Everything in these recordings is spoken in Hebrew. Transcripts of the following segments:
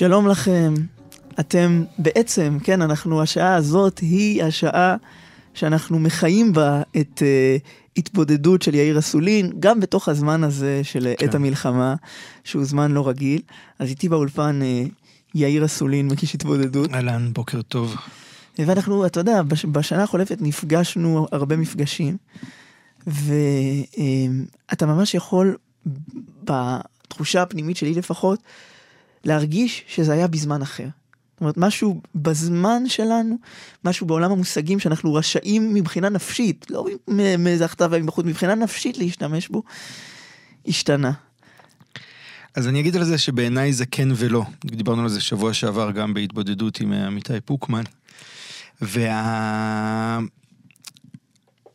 שלום לכם. אתם בעצם, כן, אנחנו, השעה הזאת היא השעה שאנחנו מחיים בה את uh, התבודדות של יאיר אסולין, גם בתוך הזמן הזה של כן. עת המלחמה, שהוא זמן לא רגיל. אז איתי באולפן uh, יאיר אסולין, מקיש התבודדות. אהלן, בוקר טוב. ואנחנו, אתה יודע, בש, בשנה החולפת נפגשנו הרבה מפגשים, ואתה uh, ממש יכול, בתחושה הפנימית שלי לפחות, להרגיש שזה היה בזמן אחר. זאת אומרת, משהו בזמן שלנו, משהו בעולם המושגים שאנחנו רשאים מבחינה נפשית, לא מאיזה הכתב מבחוץ, מבחינה נפשית להשתמש בו, השתנה. אז אני אגיד על זה שבעיניי זה כן ולא. דיברנו על זה שבוע שעבר גם בהתבודדות עם עמיתי פוקמן. וה...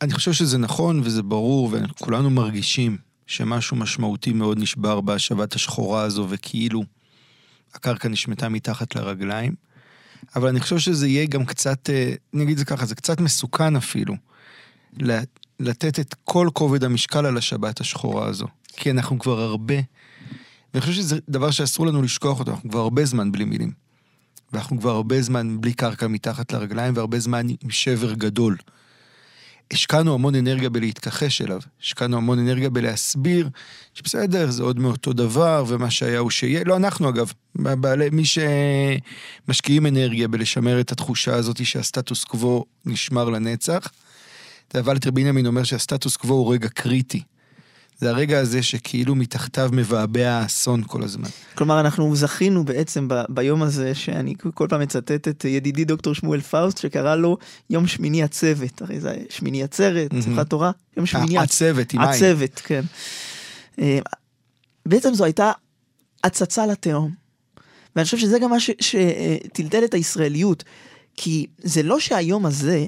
אני חושב שזה נכון וזה ברור, וכולנו מרגישים שמשהו משמעותי מאוד נשבר בהשבת השחורה הזו, וכאילו הקרקע נשמטה מתחת לרגליים. אבל אני חושב שזה יהיה גם קצת, אה, אני אגיד את זה ככה, זה קצת מסוכן אפילו, לתת את כל כובד המשקל על השבת השחורה הזו. כי אנחנו כבר הרבה, ואני חושב שזה דבר שאסור לנו לשכוח אותו, אנחנו כבר הרבה זמן בלי מילים. ואנחנו כבר הרבה זמן בלי קרקע מתחת לרגליים, והרבה זמן עם שבר גדול. השקענו המון אנרגיה בלהתכחש אליו, השקענו המון אנרגיה בלהסביר שבסדר, זה עוד מאותו דבר, ומה שהיה הוא שיהיה. לא אנחנו אגב, בעלי, מי שמשקיעים אנרגיה בלשמר את התחושה הזאת שהסטטוס קוו נשמר לנצח. אבל בנימין אומר שהסטטוס קוו הוא רגע קריטי. זה הרגע הזה שכאילו מתחתיו מבעבע האסון כל הזמן. כלומר, אנחנו זכינו בעצם ב- ביום הזה, שאני כל פעם מצטט את ידידי דוקטור שמואל פאוסט, שקרא לו יום שמיני עצבת. הרי זה שמיני עצרת, mm-hmm. שמחת תורה, יום שמיני עצבת, עם עין. עצבת, כן. אה, בעצם זו הייתה הצצה לתהום. ואני חושב שזה גם מה שטלטל את הישראליות. כי זה לא שהיום הזה,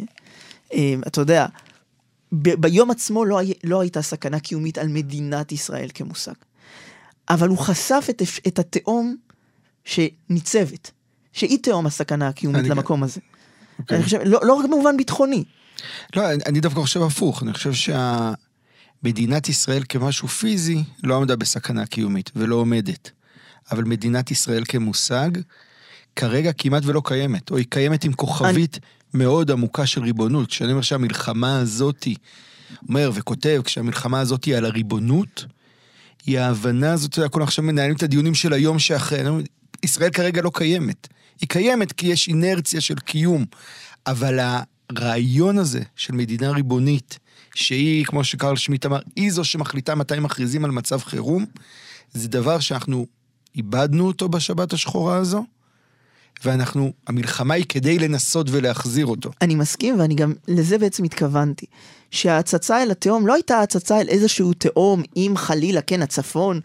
אה, אתה יודע, ב- ביום עצמו לא, הי- לא הייתה סכנה קיומית על מדינת ישראל כמושג. אבל הוא חשף את, את התהום שניצבת, שהיא תהום הסכנה הקיומית למקום הזה. Okay. אוקיי. אני חושב, לא, לא רק במובן ביטחוני. לא, אני, אני דווקא חושב הפוך, אני חושב שמדינת ישראל כמשהו פיזי לא עמדה בסכנה קיומית ולא עומדת. אבל מדינת ישראל כמושג, כרגע כמעט ולא קיימת, או היא קיימת עם כוכבית אני... מאוד עמוקה של ריבונות. כשאני אומר שהמלחמה הזאתי, אומר וכותב, כשהמלחמה הזאתי על הריבונות, היא ההבנה הזאת, אתה יודע, כולם עכשיו מנהלים את הדיונים של היום שאחרי, ישראל כרגע לא קיימת. היא קיימת כי יש אינרציה של קיום, אבל הרעיון הזה של מדינה ריבונית, שהיא, כמו שקרל שמיט אמר, היא זו שמחליטה מתי מכריזים על מצב חירום, זה דבר שאנחנו איבדנו אותו בשבת השחורה הזו, ואנחנו, המלחמה היא כדי לנסות ולהחזיר אותו. אני מסכים, ואני גם לזה בעצם התכוונתי. שההצצה אל התהום לא הייתה הצצה אל איזשהו תהום, אם חלילה, כן, הצפון.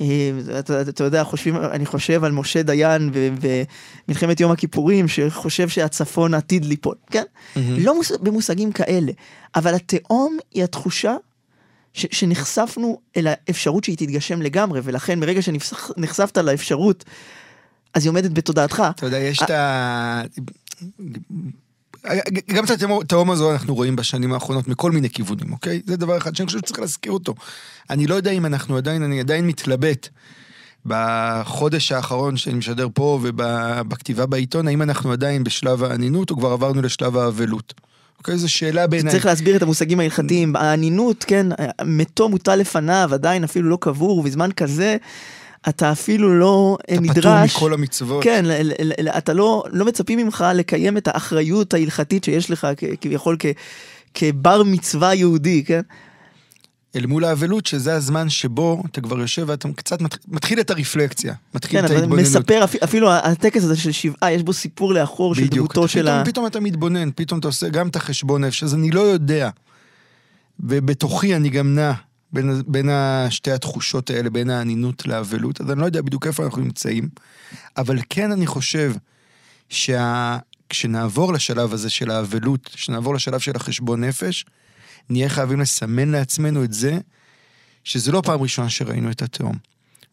אה, אתה, אתה יודע, חושבים, אני חושב על משה דיין במלחמת יום הכיפורים, שחושב שהצפון עתיד ליפול, כן? Mm-hmm. לא מוס, במושגים כאלה, אבל התהום היא התחושה ש, שנחשפנו אל האפשרות שהיא תתגשם לגמרי, ולכן ברגע שנחשפת לאפשרות אז היא עומדת בתודעתך. אתה יודע, יש את ה... גם את התהום הזו אנחנו רואים בשנים האחרונות מכל מיני כיוונים, אוקיי? זה דבר אחד שאני חושב שצריך להזכיר אותו. אני לא יודע אם אנחנו עדיין, אני עדיין מתלבט בחודש האחרון שאני משדר פה ובכתיבה בעיתון, האם אנחנו עדיין בשלב האנינות או כבר עברנו לשלב האבלות. אוקיי, זו שאלה בעיניי. צריך להסביר את המושגים ההלכתיים. האנינות, כן, מתו מוטל לפניו, עדיין אפילו לא קבור, ובזמן כזה... אתה אפילו לא אתה נדרש... אתה פטור מכל המצוות. כן, אתה לא, לא מצפים ממך לקיים את האחריות ההלכתית שיש לך כביכול כ, כבר מצווה יהודי, כן? אל מול האבלות, שזה הזמן שבו אתה כבר יושב ואתה קצת מת- מתחיל את הרפלקציה, מתחיל כן, את ההתבוננות. מספר, אפ- אפילו הטקס הזה של שבעה, יש בו סיפור לאחור של. דמותו של ה... פתאום אתה מתבונן, פתאום אתה עושה גם את החשבון נפש, אז אני לא יודע. ובתוכי אני גם נע בין, בין שתי התחושות האלה, בין האנינות לאבלות, אז אני לא יודע בדיוק איפה אנחנו נמצאים, אבל כן אני חושב שכשנעבור לשלב הזה של האבלות, כשנעבור לשלב של החשבון נפש, נהיה חייבים לסמן לעצמנו את זה, שזה לא פעם ראשונה שראינו את התהום.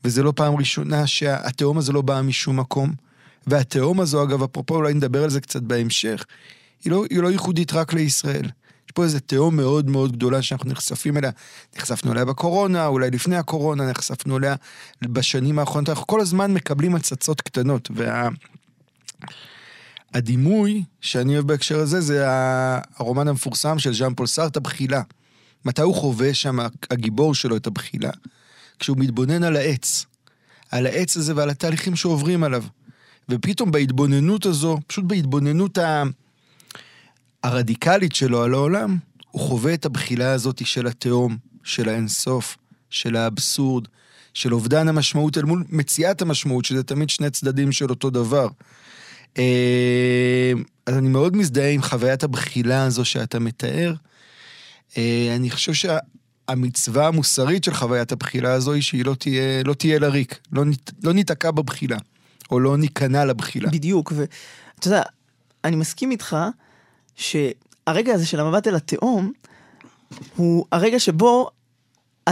וזה לא פעם ראשונה שהתהום הזו לא באה משום מקום. והתהום הזו, אגב, אפרופו, אולי נדבר על זה קצת בהמשך, היא לא, היא לא ייחודית רק לישראל. פה איזו תהום מאוד מאוד גדולה שאנחנו נחשפים אליה. נחשפנו אליה בקורונה, אולי לפני הקורונה, נחשפנו אליה בשנים האחרונות. אנחנו כל הזמן מקבלים הצצות קטנות. וה... הדימוי שאני אוהב בהקשר הזה זה הרומן המפורסם של ז'אן פול סארט, הבחילה. מתי הוא חווה שם, הגיבור שלו, את הבחילה? כשהוא מתבונן על העץ. על העץ הזה ועל התהליכים שעוברים עליו. ופתאום בהתבוננות הזו, פשוט בהתבוננות ה... הרדיקלית שלו על העולם, הוא חווה את הבחילה הזאת של התהום, של האינסוף, של האבסורד, של אובדן המשמעות אל מול מציאת המשמעות, שזה תמיד שני צדדים של אותו דבר. אה, אז אני מאוד מזדהה עם חוויית הבחילה הזו שאתה מתאר. אה, אני חושב שהמצווה המוסרית של חוויית הבחילה הזו היא שהיא לא תהיה, לא תהיה לריק, לא, נת- לא ניתקע בבחילה, או לא ניכנע לבחילה. בדיוק, ואתה יודע, אני מסכים איתך שהרגע הזה של המבט אל התהום, הוא הרגע שבו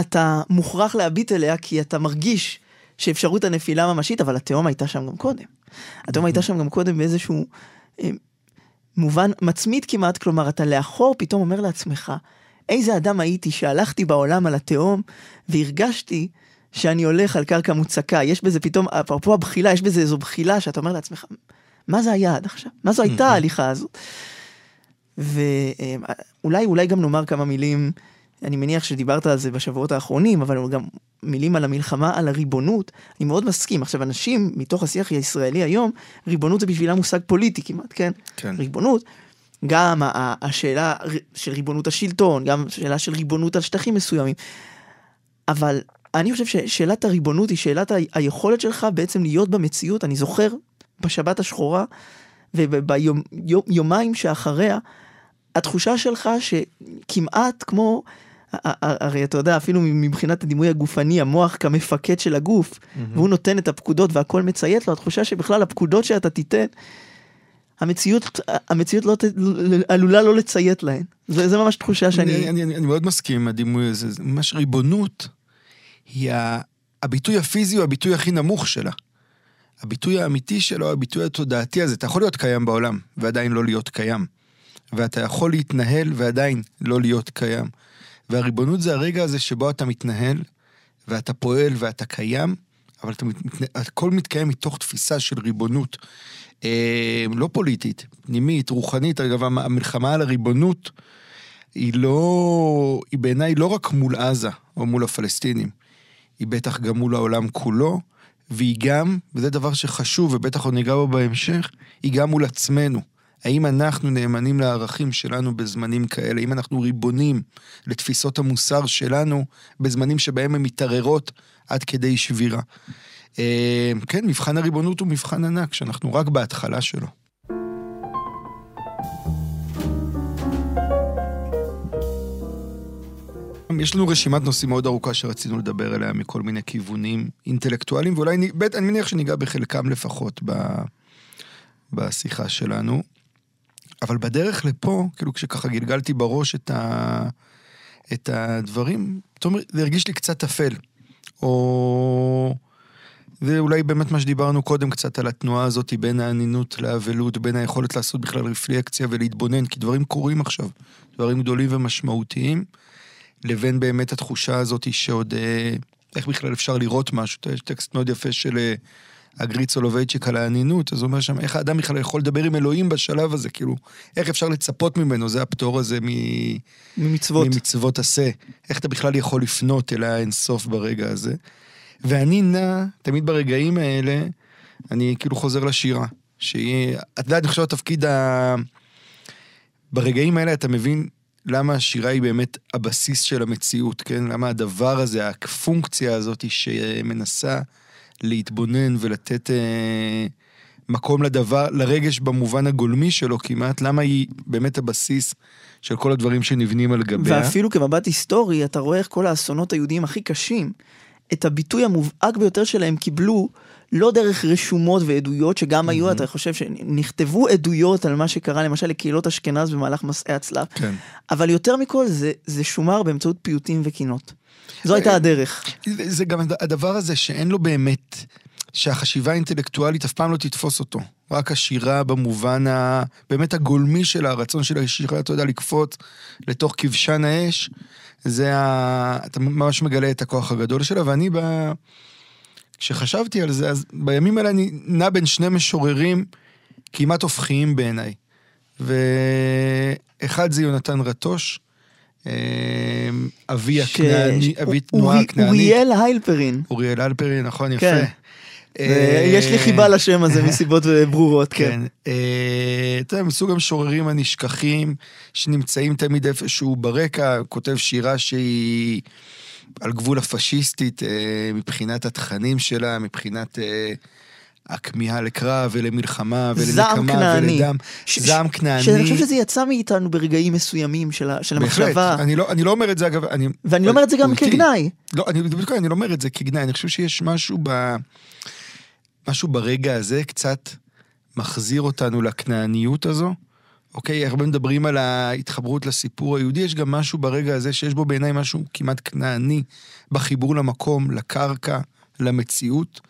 אתה מוכרח להביט אליה כי אתה מרגיש שאפשרות הנפילה ממשית, אבל התהום הייתה שם גם קודם. התהום הייתה שם גם קודם באיזשהו אה, מובן מצמיד כמעט, כלומר, אתה לאחור פתאום אומר לעצמך, איזה אדם הייתי שהלכתי בעולם על התהום והרגשתי שאני הולך על קרקע מוצקה. יש בזה פתאום, אפרופו הבחילה, יש בזה איזו בחילה שאתה אומר לעצמך, מה זה היה עד עכשיו? מה זו הייתה ההליכה הזאת? ואולי אולי גם נאמר כמה מילים, אני מניח שדיברת על זה בשבועות האחרונים, אבל גם מילים על המלחמה, על הריבונות. אני מאוד מסכים. עכשיו, אנשים מתוך השיח הישראלי היום, ריבונות זה בשבילם מושג פוליטי כמעט, כן? כן. ריבונות. גם השאלה של ריבונות השלטון, גם שאלה של ריבונות על שטחים מסוימים. אבל אני חושב ששאלת הריבונות היא שאלת ה- היכולת שלך בעצם להיות במציאות. אני זוכר בשבת השחורה וביומיים שאחריה, התחושה שלך שכמעט כמו, הרי אתה יודע, אפילו מבחינת הדימוי הגופני, המוח כמפקד של הגוף, והוא נותן את הפקודות והכל מציית לו, התחושה שבכלל הפקודות שאתה תיתן, המציאות, המציאות לא, עלולה לא לציית להן. זה, זה ממש תחושה שאני... אני, אני, אני, אני מאוד מסכים עם הדימוי הזה. זה ממש ריבונות היא הביטוי הפיזי הוא הביטוי הכי נמוך שלה. הביטוי האמיתי שלו, הביטוי התודעתי הזה, אתה יכול להיות קיים בעולם ועדיין לא להיות קיים. ואתה יכול להתנהל ועדיין לא להיות קיים. והריבונות זה הרגע הזה שבו אתה מתנהל, ואתה פועל ואתה קיים, אבל אתה מת, הכל מתקיים מתוך תפיסה של ריבונות. אה, לא פוליטית, פנימית, רוחנית, אגב, המלחמה על הריבונות היא לא, היא בעיניי לא רק מול עזה או מול הפלסטינים, היא בטח גם מול העולם כולו, והיא גם, וזה דבר שחשוב ובטח עוד ניגע בו בהמשך, היא גם מול עצמנו. האם אנחנו נאמנים לערכים שלנו בזמנים כאלה? האם אנחנו ריבונים לתפיסות המוסר שלנו בזמנים שבהם הן מתערערות עד כדי שבירה? אה, כן, מבחן הריבונות הוא מבחן ענק, שאנחנו רק בהתחלה שלו. יש לנו רשימת נושאים מאוד ארוכה שרצינו לדבר עליה מכל מיני כיוונים אינטלקטואליים, ואולי, בית, אני מניח שניגע בחלקם לפחות ב, בשיחה שלנו. אבל בדרך לפה, כאילו כשככה גלגלתי בראש את, ה, את הדברים, זה הרגיש לי קצת אפל. או... זה אולי באמת מה שדיברנו קודם קצת על התנועה הזאת בין האנינות לאבלות, בין היכולת לעשות בכלל רפלקציה ולהתבונן, כי דברים קורים עכשיו, דברים גדולים ומשמעותיים, לבין באמת התחושה הזאת שעוד, אה, איך בכלל אפשר לראות משהו. יש טקסט מאוד יפה של אגריד סולובייצ'יק על האנינות, אז הוא אומר שם, איך האדם בכלל יכול לדבר עם אלוהים בשלב הזה, כאילו, איך אפשר לצפות ממנו, זה הפטור הזה מ... ממצוות. ממצוות עשה. איך אתה בכלל יכול לפנות אל האינסוף ברגע הזה. ואני נע, תמיד ברגעים האלה, אני כאילו חוזר לשירה. שהיא, את יודעת, אני חושב התפקיד ה... ברגעים האלה אתה מבין למה השירה היא באמת הבסיס של המציאות, כן? למה הדבר הזה, הפונקציה הזאת שמנסה להתבונן ולתת אה, מקום לדבר, לרגש במובן הגולמי שלו כמעט, למה היא באמת הבסיס של כל הדברים שנבנים על גביה. ואפילו כמבט היסטורי, אתה רואה איך כל האסונות היהודיים הכי קשים, את הביטוי המובהק ביותר שלהם קיבלו לא דרך רשומות ועדויות, שגם היו, אתה חושב שנכתבו עדויות על מה שקרה למשל לקהילות אשכנז במהלך מסעי הצלב, כן. אבל יותר מכל זה, זה שומר באמצעות פיוטים וקינות. זו הייתה אה, הדרך. זה- גם הדבר הזה שאין לו באמת, שהחשיבה האינטלקטואלית אף פעם לא תתפוס אותו. רק השירה במובן ה... באמת הגולמי שלה, הרצון של השירה, אתה יודע, לקפוץ לתוך כבשן האש, זה ה... אתה ממש מגלה את הכוח הגדול שלה, ואני ב... כשחשבתי על זה, אז בימים האלה אני נע בין שני משוררים כמעט הופכיים בעיניי. ואחד זה יונתן רטוש, אבי ש- הכנעני, אבי תנועה הכנענית. אוריאל היילפרין. אוריאל אלפרי, נכון, יפה. כן. אה, יש לי חיבה לשם הזה מסיבות ברורות, כן. כן. אה, אתה יודע, מסוג המשוררים הנשכחים, שנמצאים תמיד איפשהו ברקע, כותב שירה שהיא על גבול הפשיסטית, אה, מבחינת התכנים שלה, מבחינת הכמיהה לקרב ולמלחמה ולנקמה. ולדם. ש- זעם כנעני. שאני חושב שזה יצא מאיתנו ברגעים מסוימים של ה- של בהחלט. המחשבה, אני לא, אני לא אומר את זה, אגב, אני... ואני לא אומר את זה גם. כגנאי. לא, אני, אני לא אומר את זה כגנאי, אני חושב שיש משהו ב... משהו ברגע הזה קצת מחזיר אותנו לכנעניות הזו. אוקיי, הרבה מדברים על ההתחברות לסיפור היהודי, יש גם משהו ברגע הזה שיש בו בעיניי משהו כמעט כנעני בחיבור למקום, לקרקע, למציאות.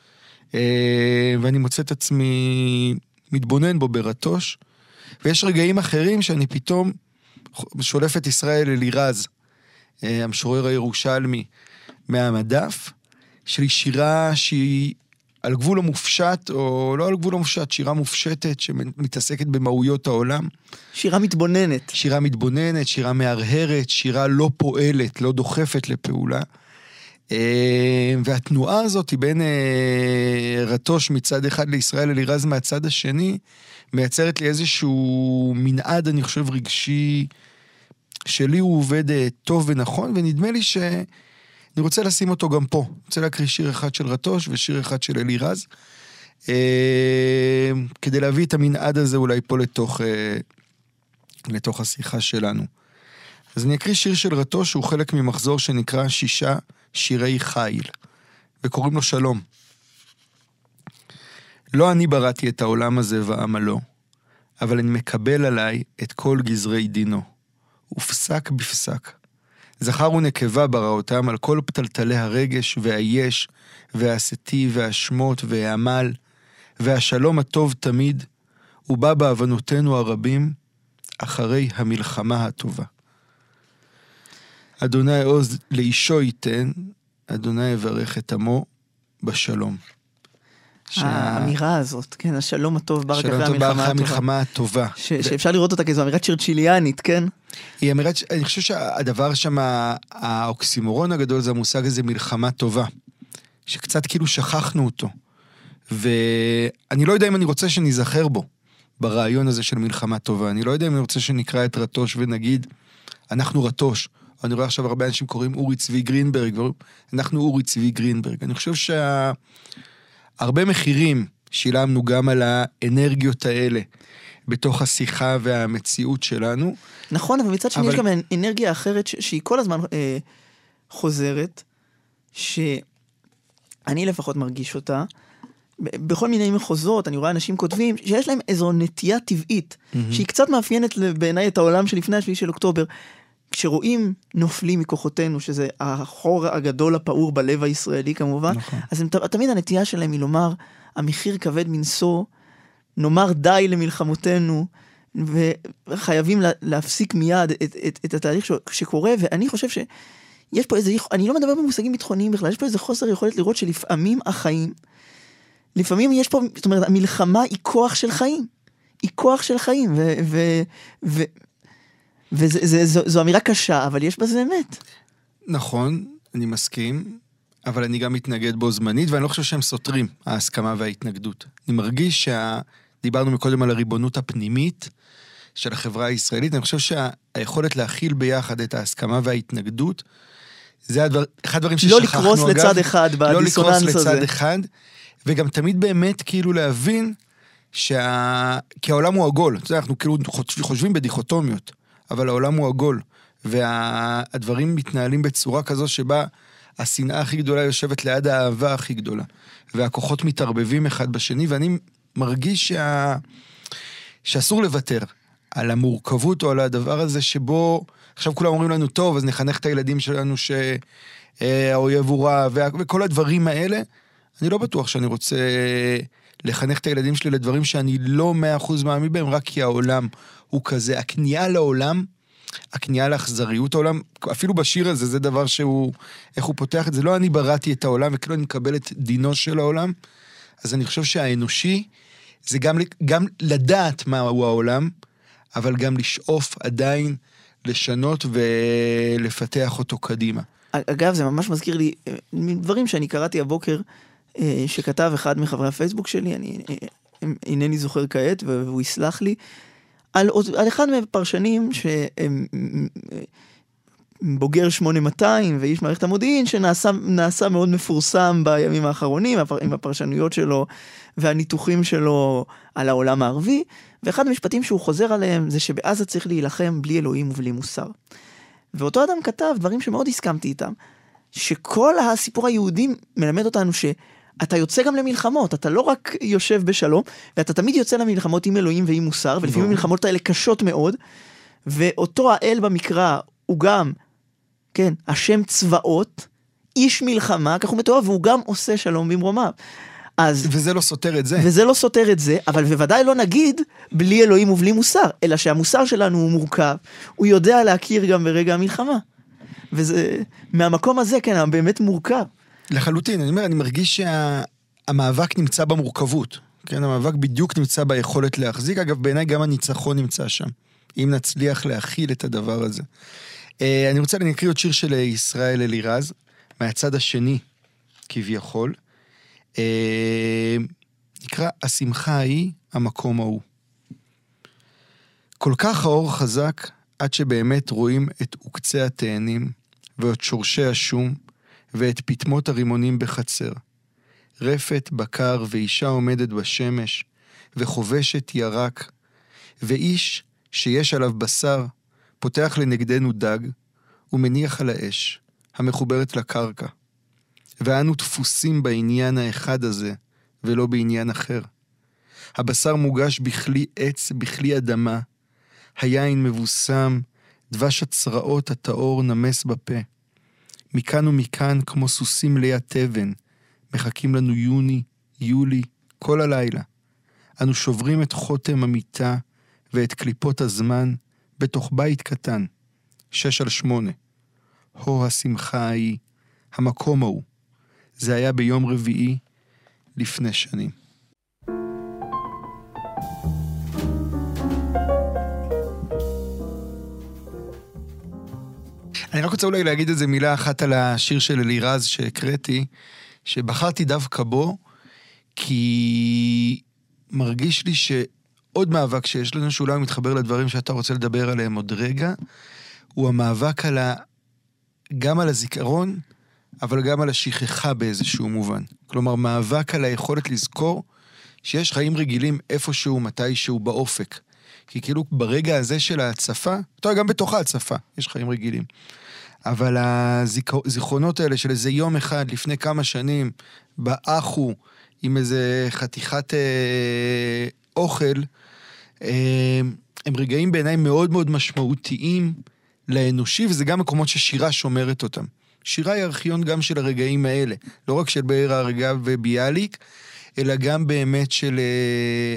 אה, ואני מוצא את עצמי מתבונן בו ברטוש. ויש רגעים אחרים שאני פתאום שולף את ישראל אלירז, אה, המשורר הירושלמי, מהמדף, של שירה שהיא על גבול המופשט, או לא על גבול המופשט, שירה מופשטת שמתעסקת במהויות העולם. שירה מתבוננת. שירה מתבוננת, שירה מהרהרת, שירה לא פועלת, לא דוחפת לפעולה. אה, והתנועה הזאת היא בין אה, רטוש מצד אחד לישראל אלירז מהצד השני, מייצרת לי איזשהו מנעד, אני חושב, רגשי, שלי הוא עובד אה, טוב ונכון, ונדמה לי שאני רוצה לשים אותו גם פה. אני רוצה להקריא שיר אחד של רטוש ושיר אחד של אלירז, כדי להביא את המנעד הזה אולי פה לתוך, לתוך השיחה שלנו. אז אני אקריא שיר של רטוש שהוא חלק ממחזור שנקרא שישה שירי חיל, וקוראים לו שלום. לא אני בראתי את העולם הזה ועמלו, אבל אני מקבל עליי את כל גזרי דינו, ופסק בפסק. זכר ונקבה ברא אותם על כל פתלתלי הרגש והיש, והעשתי והשמות והעמל, והשלום הטוב תמיד, הוא בא בעוונותינו הרבים, אחרי המלחמה הטובה. אדוני עוז לאישו ייתן, אדוני יברך את עמו בשלום. שה- האמירה הזאת, כן, השלום הטוב בא אחרי המלחמה הטובה. הטובה. ש- שאפשר לראות אותה כאיזו אמירה צ'רצ'יליאנית, כן? היא אמירת, ש- אני חושב שהדבר שם, האוקסימורון הגדול זה המושג הזה מלחמה טובה. שקצת כאילו שכחנו אותו. ואני לא יודע אם אני רוצה שניזכר בו, ברעיון הזה של מלחמה טובה. אני לא יודע אם אני רוצה שנקרא את רטוש ונגיד, אנחנו רטוש. אני רואה עכשיו הרבה אנשים קוראים אורי צבי גרינברג, אנחנו אורי צבי גרינברג. אני חושב שהרבה מחירים שילמנו גם על האנרגיות האלה בתוך השיחה והמציאות שלנו. נכון, אבל מצד שני אבל- יש גם אנרגיה אחרת ש- שהיא כל הזמן אה, חוזרת, שאני לפחות מרגיש אותה. ב- בכל מיני מחוזות, אני רואה אנשים כותבים שיש להם איזו נטייה טבעית, שהיא קצת מאפיינת בעיניי את העולם שלפני השביעי של אוקטובר. כשרואים נופלים מכוחותינו, שזה החור הגדול הפעור בלב הישראלי כמובן, נכון. אז הם, תמיד הנטייה שלהם היא לומר, המחיר כבד מנשוא, נאמר די למלחמותינו, וחייבים לה, להפסיק מיד את, את, את התהליך ש, שקורה, ואני חושב שיש פה איזה, אני לא מדבר במושגים ביטחוניים בכלל, יש פה איזה חוסר יכולת לראות שלפעמים החיים, לפעמים יש פה, זאת אומרת, המלחמה היא כוח של חיים. היא כוח של חיים, ו... ו, ו וזו אמירה קשה, אבל יש בזה אמת. נכון, אני מסכים, אבל אני גם מתנגד בו זמנית, ואני לא חושב שהם סותרים, ההסכמה וההתנגדות. אני מרגיש שה... דיברנו מקודם על הריבונות הפנימית, של החברה הישראלית. אני חושב שהיכולת להכיל ביחד את ההסכמה וההתנגדות, זה הדבר, אחד הדברים לא ששכחנו, לקרוס אגב. לצד אחד לא בדיסוננס לקרוס הזה. לצד אחד, וגם תמיד באמת כאילו להבין שה... כי העולם הוא עגול. אתה יודע, אנחנו כאילו חושבים בדיכוטומיות, אבל העולם הוא עגול, והדברים מתנהלים בצורה כזו שבה השנאה הכי גדולה יושבת ליד האהבה הכי גדולה, והכוחות מתערבבים אחד בשני, ואני מרגיש שה... שאסור לוותר על המורכבות או על הדבר הזה שבו, עכשיו כולם אומרים לנו, טוב, אז נחנך את הילדים שלנו שהאויב הוא רע, וה- וכל הדברים האלה. אני לא בטוח שאני רוצה לחנך את הילדים שלי לדברים שאני לא מאה אחוז מאמין בהם, רק כי העולם הוא כזה. הכניעה לעולם, הכניעה לאכזריות העולם, אפילו בשיר הזה, זה דבר שהוא, איך הוא פותח את זה, לא אני בראתי את העולם, וכאילו אני מקבל את דינו של העולם. אז אני חושב שהאנושי, זה גם, גם לדעת מהו העולם, אבל גם לשאוף עדיין לשנות ולפתח אותו קדימה. אגב, זה ממש מזכיר לי אה, דברים שאני קראתי הבוקר, שכתב אחד מחברי הפייסבוק שלי, אני אה, אה, אינני זוכר כעת, והוא יסלח לי, על, על אחד מהפרשנים שהם אה, בוגר 8200 ואיש מערכת המודיעין, שנעשה נעשה מאוד מפורסם בימים האחרונים, עם הפרשנויות שלו והניתוחים שלו על העולם הערבי, ואחד המשפטים שהוא חוזר עליהם זה שבעזה צריך להילחם בלי אלוהים ובלי מוסר. ואותו אדם כתב דברים שמאוד הסכמתי איתם, שכל הסיפור היהודי מלמד אותנו שאתה יוצא גם למלחמות, אתה לא רק יושב בשלום, ואתה תמיד יוצא למלחמות עם אלוהים ועם מוסר, ולפעמים. המלחמות האלה קשות מאוד, ואותו האל במקרא הוא גם, כן, השם צבאות, איש מלחמה, כך הוא מתואר, והוא גם עושה שלום במרומיו. אז וזה לא סותר את זה. וזה לא סותר את זה, אבל בוודאי לא נגיד בלי אלוהים ובלי מוסר, אלא שהמוסר שלנו הוא מורכב, הוא יודע להכיר גם ברגע המלחמה. וזה, מהמקום הזה, כן, הבאמת מורכב. לחלוטין, אני אומר, אני מרגיש שהמאבק נמצא במורכבות. כן, המאבק בדיוק נמצא ביכולת להחזיק. אגב, בעיניי גם הניצחון נמצא שם, אם נצליח להכיל את הדבר הזה. אה, אני רוצה, אני אקריא עוד שיר של אה, ישראל אלירז, מהצד השני, כביכול. אה, נקרא השמחה ההיא, המקום ההוא. כל כך האור חזק, עד שבאמת רואים את עוקצי התאנים, ואת שורשי השום, ואת פטמות הרימונים בחצר. רפת, בקר ואישה עומדת בשמש, וחובשת ירק, ואיש שיש עליו בשר, פותח לנגדנו דג, ומניח על האש, המחוברת לקרקע. ואנו דפוסים בעניין האחד הזה, ולא בעניין אחר. הבשר מוגש בכלי עץ, בכלי אדמה, היין מבוסם, דבש הצרעות הטהור נמס בפה. מכאן ומכאן, כמו סוסים ליד תבן, מחכים לנו יוני, יולי, כל הלילה. אנו שוברים את חותם המיטה ואת קליפות הזמן בתוך בית קטן, שש על שמונה. הו השמחה ההיא, המקום ההוא. זה היה ביום רביעי לפני שנים. אני רק רוצה אולי להגיד איזה מילה אחת על השיר של אלירז שהקראתי, שבחרתי דווקא בו, כי מרגיש לי שעוד מאבק שיש לנו, שאולי מתחבר לדברים שאתה רוצה לדבר עליהם עוד רגע, הוא המאבק על ה... גם על הזיכרון, אבל גם על השכחה באיזשהו מובן. כלומר, מאבק על היכולת לזכור שיש חיים רגילים איפשהו, מתישהו, באופק. כי כאילו ברגע הזה של ההצפה, אתה יודע, גם בתוך ההצפה יש חיים רגילים. אבל הזיכרונות האלה של איזה יום אחד לפני כמה שנים, באחו, עם איזה חתיכת אה, אוכל, אה, הם רגעים בעיניי מאוד מאוד משמעותיים לאנושי, וזה גם מקומות ששירה שומרת אותם. שירה היא ארכיון גם של הרגעים האלה, לא רק של באר הרגע וביאליק, אלא גם באמת של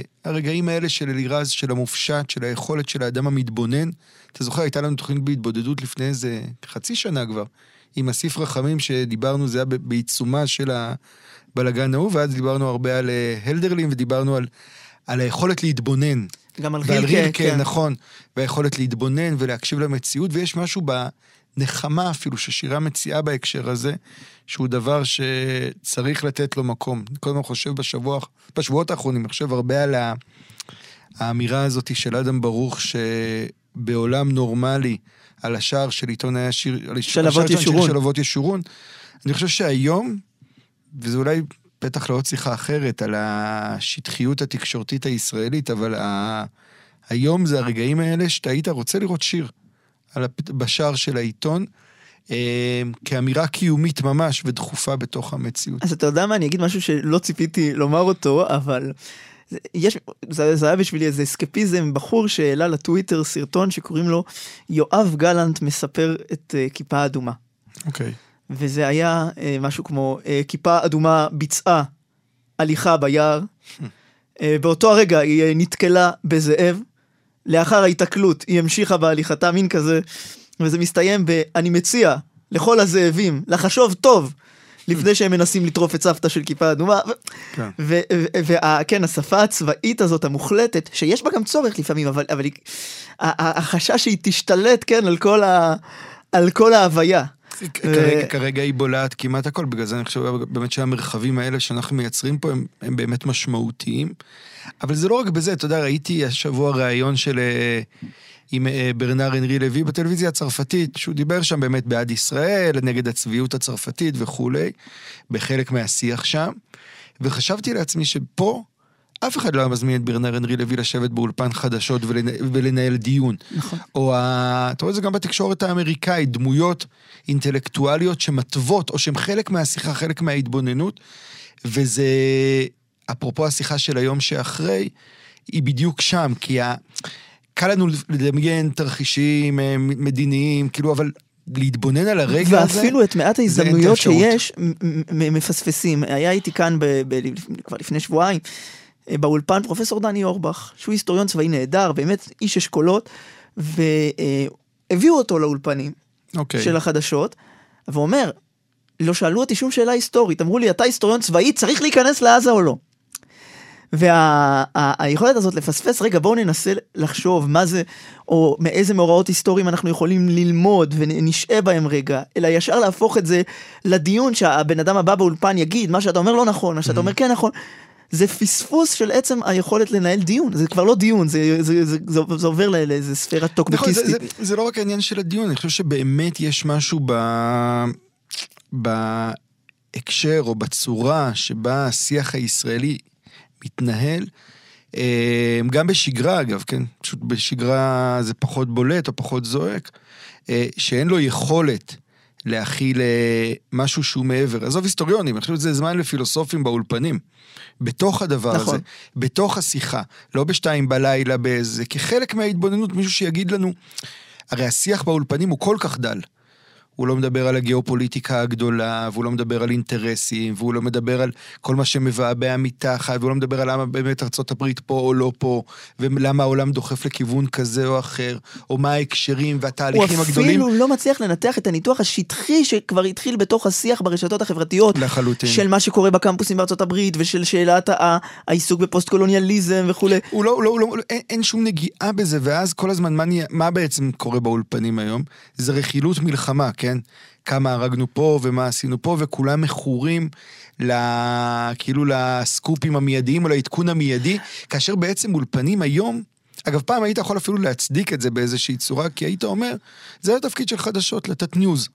uh, הרגעים האלה של אלירז, של המופשט, של היכולת של האדם המתבונן. אתה זוכר, הייתה לנו תוכנית בהתבודדות לפני איזה חצי שנה כבר, עם אסיף רחמים שדיברנו, זה היה בעיצומה של הבלגן ההוא, ואז דיברנו הרבה על uh, הלדרלים, ודיברנו על, על היכולת להתבונן. גם על ועל רילקה, רילקה, כן. נכון, והיכולת להתבונן ולהקשיב למציאות, ויש משהו בנחמה אפילו ששירה מציעה בהקשר הזה, שהוא דבר שצריך לתת לו מקום. אני כל הזמן חושב בשבוע, בשבועות האחרונים, אני חושב הרבה על. האמירה הזאת של אדם ברוך, שבעולם נורמלי, על השער של עיתונאי השיר, על של אבות ישורון. של אבות ישורון, אני חושב שהיום, וזה אולי פתח לעוד שיחה אחרת על השטחיות התקשורתית הישראלית, אבל ה... היום זה הרגעים האלה שאתה היית רוצה לראות שיר. בשער של העיתון, אה, כאמירה קיומית ממש ודחופה בתוך המציאות. אז אתה יודע מה, אני אגיד משהו שלא ציפיתי לומר אותו, אבל יש, זה, זה היה בשבילי איזה אסקפיזם, בחור שהעלה לטוויטר סרטון שקוראים לו יואב גלנט מספר את uh, כיפה אדומה. אוקיי. וזה היה uh, משהו כמו uh, כיפה אדומה ביצעה הליכה ביער. uh, באותו הרגע היא uh, נתקלה בזאב, לאחר ההיתקלות היא המשיכה בהליכתה, מין כזה, וזה מסתיים ב... אני מציע לכל הזאבים לחשוב טוב לפני שהם מנסים לטרוף את סבתא של כיפה אדומה. כן. וכן, השפה הצבאית הזאת המוחלטת, שיש בה גם צורך לפעמים, אבל, אבל היא, החשש שהיא תשתלט, כן, על כל, ה, על כל ההוויה. כרגע, כרגע היא בולעת כמעט הכל, בגלל זה אני חושב באמת שהמרחבים האלה שאנחנו מייצרים פה הם, הם באמת משמעותיים. אבל זה לא רק בזה, אתה יודע, ראיתי השבוע ראיון של... אה, עם אה, ברנר אנרי לוי בטלוויזיה הצרפתית, שהוא דיבר שם באמת בעד ישראל, נגד הצביעות הצרפתית וכולי, בחלק מהשיח שם. וחשבתי לעצמי שפה אף אחד לא היה מזמין את ברנר אנרי לוי לשבת באולפן חדשות ולנ... ולנהל דיון. נכון. או ה... אתה רואה את זה גם בתקשורת האמריקאית, דמויות אינטלקטואליות שמתוות, או שהן חלק מהשיחה, חלק מההתבוננות, וזה, אפרופו השיחה של היום שאחרי, היא בדיוק שם, כי ה... קל לנו לדמיין תרחישים אה, מדיניים, כאילו, אבל להתבונן על הרגע הזה... ואפילו את מעט ההזדמנויות. שיש, מפספסים. היה איתי כאן ב- ב- כבר לפני שבועיים, באולפן פרופסור דני אורבך, שהוא היסטוריון צבאי נהדר, באמת איש אשכולות, והביאו אותו לאולפנים אוקיי. של החדשות, והוא אומר, לא שאלו אותי שום שאלה היסטורית, אמרו לי, אתה היסטוריון צבאי, צריך להיכנס לעזה או לא? והיכולת הזאת לפספס, רגע בואו ננסה לחשוב מה זה, או מאיזה מאורעות היסטוריים אנחנו יכולים ללמוד ונשעה בהם רגע, אלא ישר להפוך את זה לדיון שהבן אדם הבא באולפן יגיד, מה שאתה אומר לא נכון, מה שאתה אומר כן נכון. זה פספוס של עצם היכולת לנהל דיון, זה כבר לא דיון, זה, זה, זה, זה, זה עובר לא- לאיזה ספירה נכון, זה, טוקבקיסטית. זה, זה לא רק העניין של הדיון, אני חושב שבאמת יש משהו ב... בהקשר או בצורה שבה השיח הישראלי מתנהל, אה, גם בשגרה אגב, כן? פשוט בשגרה זה פחות בולט או פחות זועק, אה, שאין לו יכולת להכיל אה, משהו שהוא מעבר. עזוב היסטוריונים, אני חושב שזה זמן לפילוסופים באולפנים. בתוך הדבר נכון. הזה, בתוך השיחה, לא בשתיים בלילה באיזה, כחלק מההתבוננות, מישהו שיגיד לנו, הרי השיח באולפנים הוא כל כך דל. הוא לא מדבר על הגיאופוליטיקה הגדולה, והוא לא מדבר על אינטרסים, והוא לא מדבר על כל מה שמבעבע מתחת, והוא לא מדבר על למה באמת ארצות הברית פה או לא פה, ולמה העולם דוחף לכיוון כזה או אחר, או מה ההקשרים הוא והתהליכים הגדולים. אפילו לא מצליח לנתח את הניתוח השטחי שכבר התחיל בתוך השיח ברשתות החברתיות. לחלוטין. של מה שקורה בקמפוסים בארצות הברית, ושל שאלת העיסוק בפוסט קולוניאליזם וכולי. הוא לא, הוא לא, הוא לא, אין, אין שום נגיעה בזה, ואז כל הזמן, מה, מה בעצם קורה באולפנים היום? זה רכילות מלחמה, כן? כמה הרגנו פה ומה עשינו פה, וכולם מכורים ל... כאילו לסקופים המיידיים או לעדכון המיידי, כאשר בעצם אולפנים היום... אגב, פעם היית יכול אפילו להצדיק את זה באיזושהי צורה, כי היית אומר, זה התפקיד של חדשות, לתת ניוז.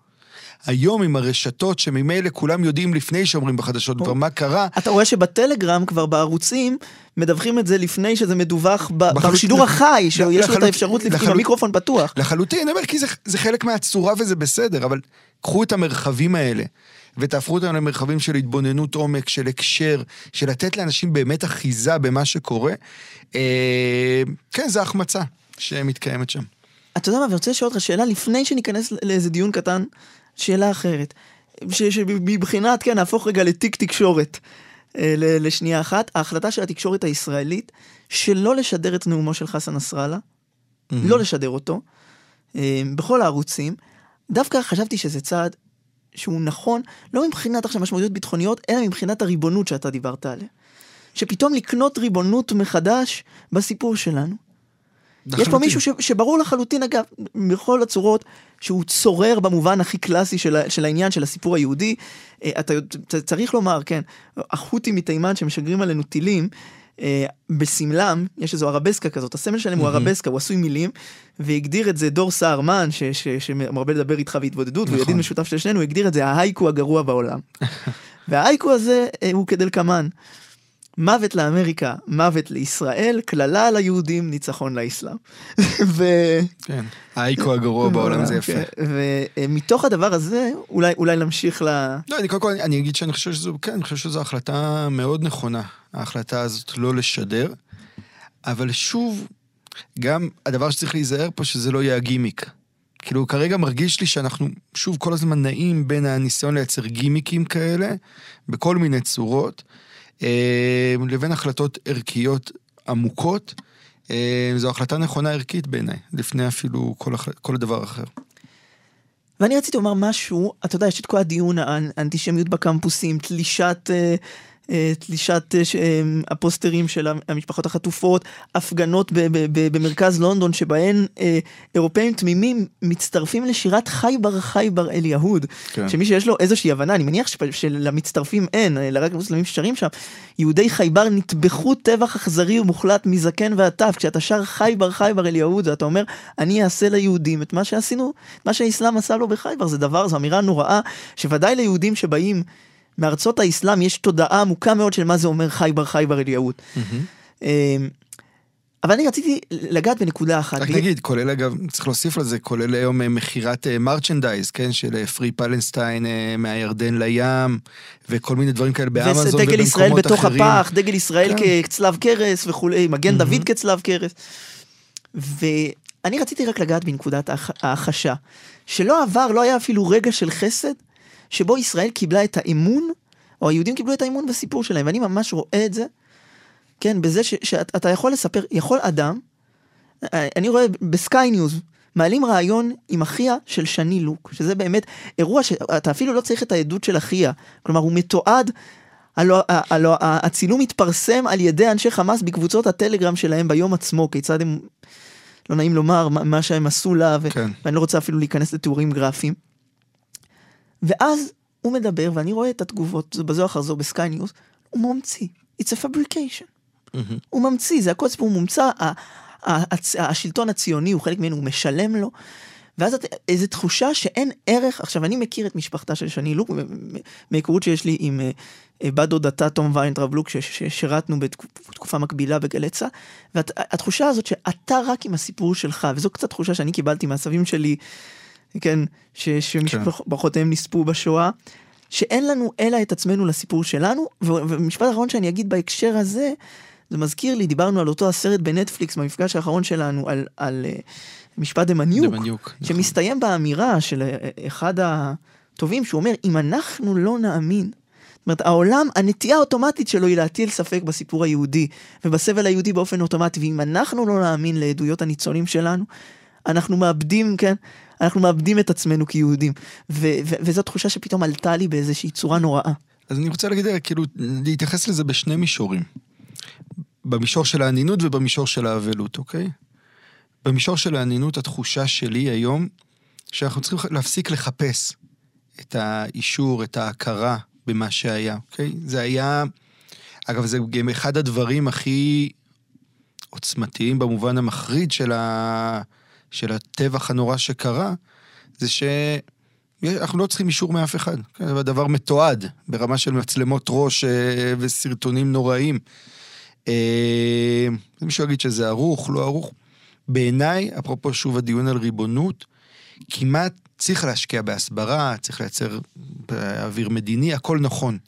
היום עם הרשתות שממילא כולם יודעים לפני שאומרים בחדשות כבר מה קרה, אתה רואה שבטלגרם כבר בערוצים מדווחים את זה לפני שזה מדווח בחלוט- בשידור החי, שיש לו את האפשרות לפ- עם לחלוט- המיקרופון פתוח. לחלוטין, אני אומר, כי זה, זה חלק מהצורה וזה בסדר, אבל קחו את המרחבים האלה ותהפכו אותם למרחבים של התבוננות עומק, של הקשר, של לתת לאנשים באמת אחיזה במה שקורה. אה, כן, זו החמצה שמתקיימת שם. אתה יודע מה, אני רוצה לשאול אותך שאלה לפני שניכנס לאיזה דיון קטן, שאלה אחרת. שמבחינת, כן, נהפוך רגע לתיק תקשורת אה, לשנייה אחת. ההחלטה של התקשורת הישראלית שלא לשדר את נאומו של חסן נסראללה, לא לשדר אותו, אה, בכל הערוצים, דווקא חשבתי שזה צעד שהוא נכון, לא מבחינת עכשיו משמעויות ביטחוניות, אלא מבחינת הריבונות שאתה דיברת עליה. שפתאום לקנות ריבונות מחדש בסיפור שלנו. יש פה לחלוטין. מישהו ש, שברור לחלוטין, אגב, בכל הצורות, שהוא צורר במובן הכי קלאסי של, של העניין של הסיפור היהודי. אה, אתה אתה צריך לומר, כן, החות'ים מתימן שמשגרים עלינו טילים, אה, בסמלם, יש איזו ערבסקה כזאת, הסמל שלהם הוא. ערבסקה, הוא עשוי מילים, והגדיר את זה דור סהרמן, שמרבה לדבר איתך בהתבודדות, הוא נכון. ידיד משותף של שנינו, הוא הגדיר את זה ההייקו הגרוע בעולם. וההייקו הזה אה, הוא כדלקמן. מוות לאמריקה, מוות לישראל, קללה על היהודים, ניצחון לאסלאם. ו... כן. האייקו הגרוע בעולם זה יפה. כן, ומתוך הדבר הזה, אולי, אולי נמשיך ל... לא, אני קודם כל, אני אגיד שאני חושב שזו, כן, אני חושב שזו החלטה מאוד נכונה, ההחלטה הזאת לא לשדר, אבל שוב, גם הדבר שצריך להיזהר פה, שזה לא יהיה הגימיק. כאילו, כרגע מרגיש לי שאנחנו, שוב, כל הזמן נעים בין הניסיון לייצר גימיקים כאלה, בכל מיני צורות, לבין החלטות ערכיות עמוקות. אה, זו החלטה נכונה ערכית בעיניי, לפני אפילו כל, הח- כל דבר אחר. ואני רציתי לומר משהו, אתה יודע, יש את כל הדיון, האנ- האנטישמיות בקמפוסים, תלישת, אה, אה, תלישת אה, אה, הפוסטרים של המשפחות החטופות, הפגנות במרכז לונדון, שבהן אה, אירופאים תמימים מצטרפים לשירת חייבר חייבר אל יהוד. כן. שמי שיש לו איזושהי הבנה, אני מניח שלמצטרפים אין, אלא רק למוסלמים ששרים שם, יהודי חייבר נטבחו טבח אכזרי ומוחלט מזקן ועד טף. כשאתה שר חייבר חייבר אל יהוד, אתה אומר, אני אעשה ליהודים את מה שעשינו, מה שהאסלאם עשה לו בחייבר. זה דבר, זו אמירה נוראה, שוודאי ליהודים שבאים מארצות האסלאם יש תודעה עמוקה מאוד של מה זה אומר חייבר חייבר אל יהוד. אמ, אבל אני רציתי לגעת בנקודה אחת. רק נגיד, כולל אגב, צריך להוסיף לזה, כולל היום אה, מכירת מרצ'נדייז, כן, של פרי פלנסטיין אה, מהירדן לים, וכל מיני דברים כאלה באמזון ובמקומות אחרים. ודגל ישראל בתוך הפח, דגל ישראל כן. כצלב קרס וכולי, מגן. דוד כצלב קרס. ואני רציתי רק לגעת בנקודת ההכ- ההכחשה, שלא עבר, לא היה אפילו רגע של חסד, שבו ישראל קיבלה את האמון, או היהודים קיבלו את האמון בסיפור שלהם, ואני ממש רואה את זה, כן, בזה ש- שאתה יכול לספר, יכול אדם, אה, אני רואה בסקיי ניוז, מעלים רעיון עם אחיה של שני לוק, שזה באמת אירוע שאתה אפילו לא צריך את העדות של אחיה, כלומר הוא מתועד, הלוא, הלוא הצילום התפרסם על ידי אנשי חמאס בקבוצות הטלגרם שלהם ביום עצמו, כיצד הם, לא נעים לומר, מה, מה שהם עשו לה, ו- כן. ואני לא רוצה אפילו להיכנס לתיאורים גרפיים. ואז הוא מדבר, ואני רואה את התגובות, זה בזו אחר זו בסקיי ניוז, הוא ממציא, it's a fabrication. מהמם. הוא ממציא, זה הכל סיפור מומצא, השלטון הציוני הוא חלק ממנו, הוא משלם לו. ואז את- איזו תחושה שאין ערך, עכשיו אני מכיר את משפחתה של שני לוק, מהיכרות שיש לי עם אה, אה, בת דודתה תום ויינטרב לוק, ששירתנו בתקופה מקבילה בגלי צה"ל, והתחושה הזאת שאתה רק עם הסיפור שלך, וזו קצת תחושה שאני קיבלתי מהסבים שלי, כן, ש- שמשפחותיהם נספו בשואה, שאין לנו אלא את עצמנו לסיפור שלנו, ומשפט אחרון שאני אגיד בהקשר הזה, זה מזכיר לי, דיברנו על אותו הסרט בנטפליקס במפגש האחרון שלנו, על, על uh, משפט דמניוק, דמניוק, נכון. שמסתיים באמירה של אה, אחד הטובים, שהוא אומר, אם אנחנו לא נאמין, זאת אומרת, העולם, הנטייה האוטומטית שלו היא להטיל ספק בסיפור היהודי, ובסבל היהודי באופן אוטומטי, ואם אנחנו לא נאמין לעדויות הניצולים שלנו, אנחנו מאבדים, כן? אנחנו מאבדים את עצמנו כיהודים. ו- ו- וזו תחושה שפתאום עלתה לי באיזושהי צורה נוראה. אז אני רוצה להגיד, כאילו, להתייחס לזה בשני מישורים. במישור של האנינות ובמישור של האבלות, אוקיי? במישור של האנינות, התחושה שלי היום, שאנחנו צריכים להפסיק לחפש את האישור, את ההכרה במה שהיה, אוקיי? זה היה... אגב, זה גם אחד הדברים הכי עוצמתיים במובן המחריד של, ה... של הטבח הנורא שקרה, זה ש... אנחנו לא צריכים אישור מאף אחד. כן, זה דבר מתועד, ברמה של מצלמות ראש אה, וסרטונים נוראים. אה, מישהו יגיד שזה ערוך, לא ערוך. בעיניי, אפרופו שוב הדיון על ריבונות, כמעט צריך להשקיע בהסברה, צריך לייצר אה, אוויר מדיני, הכל נכון.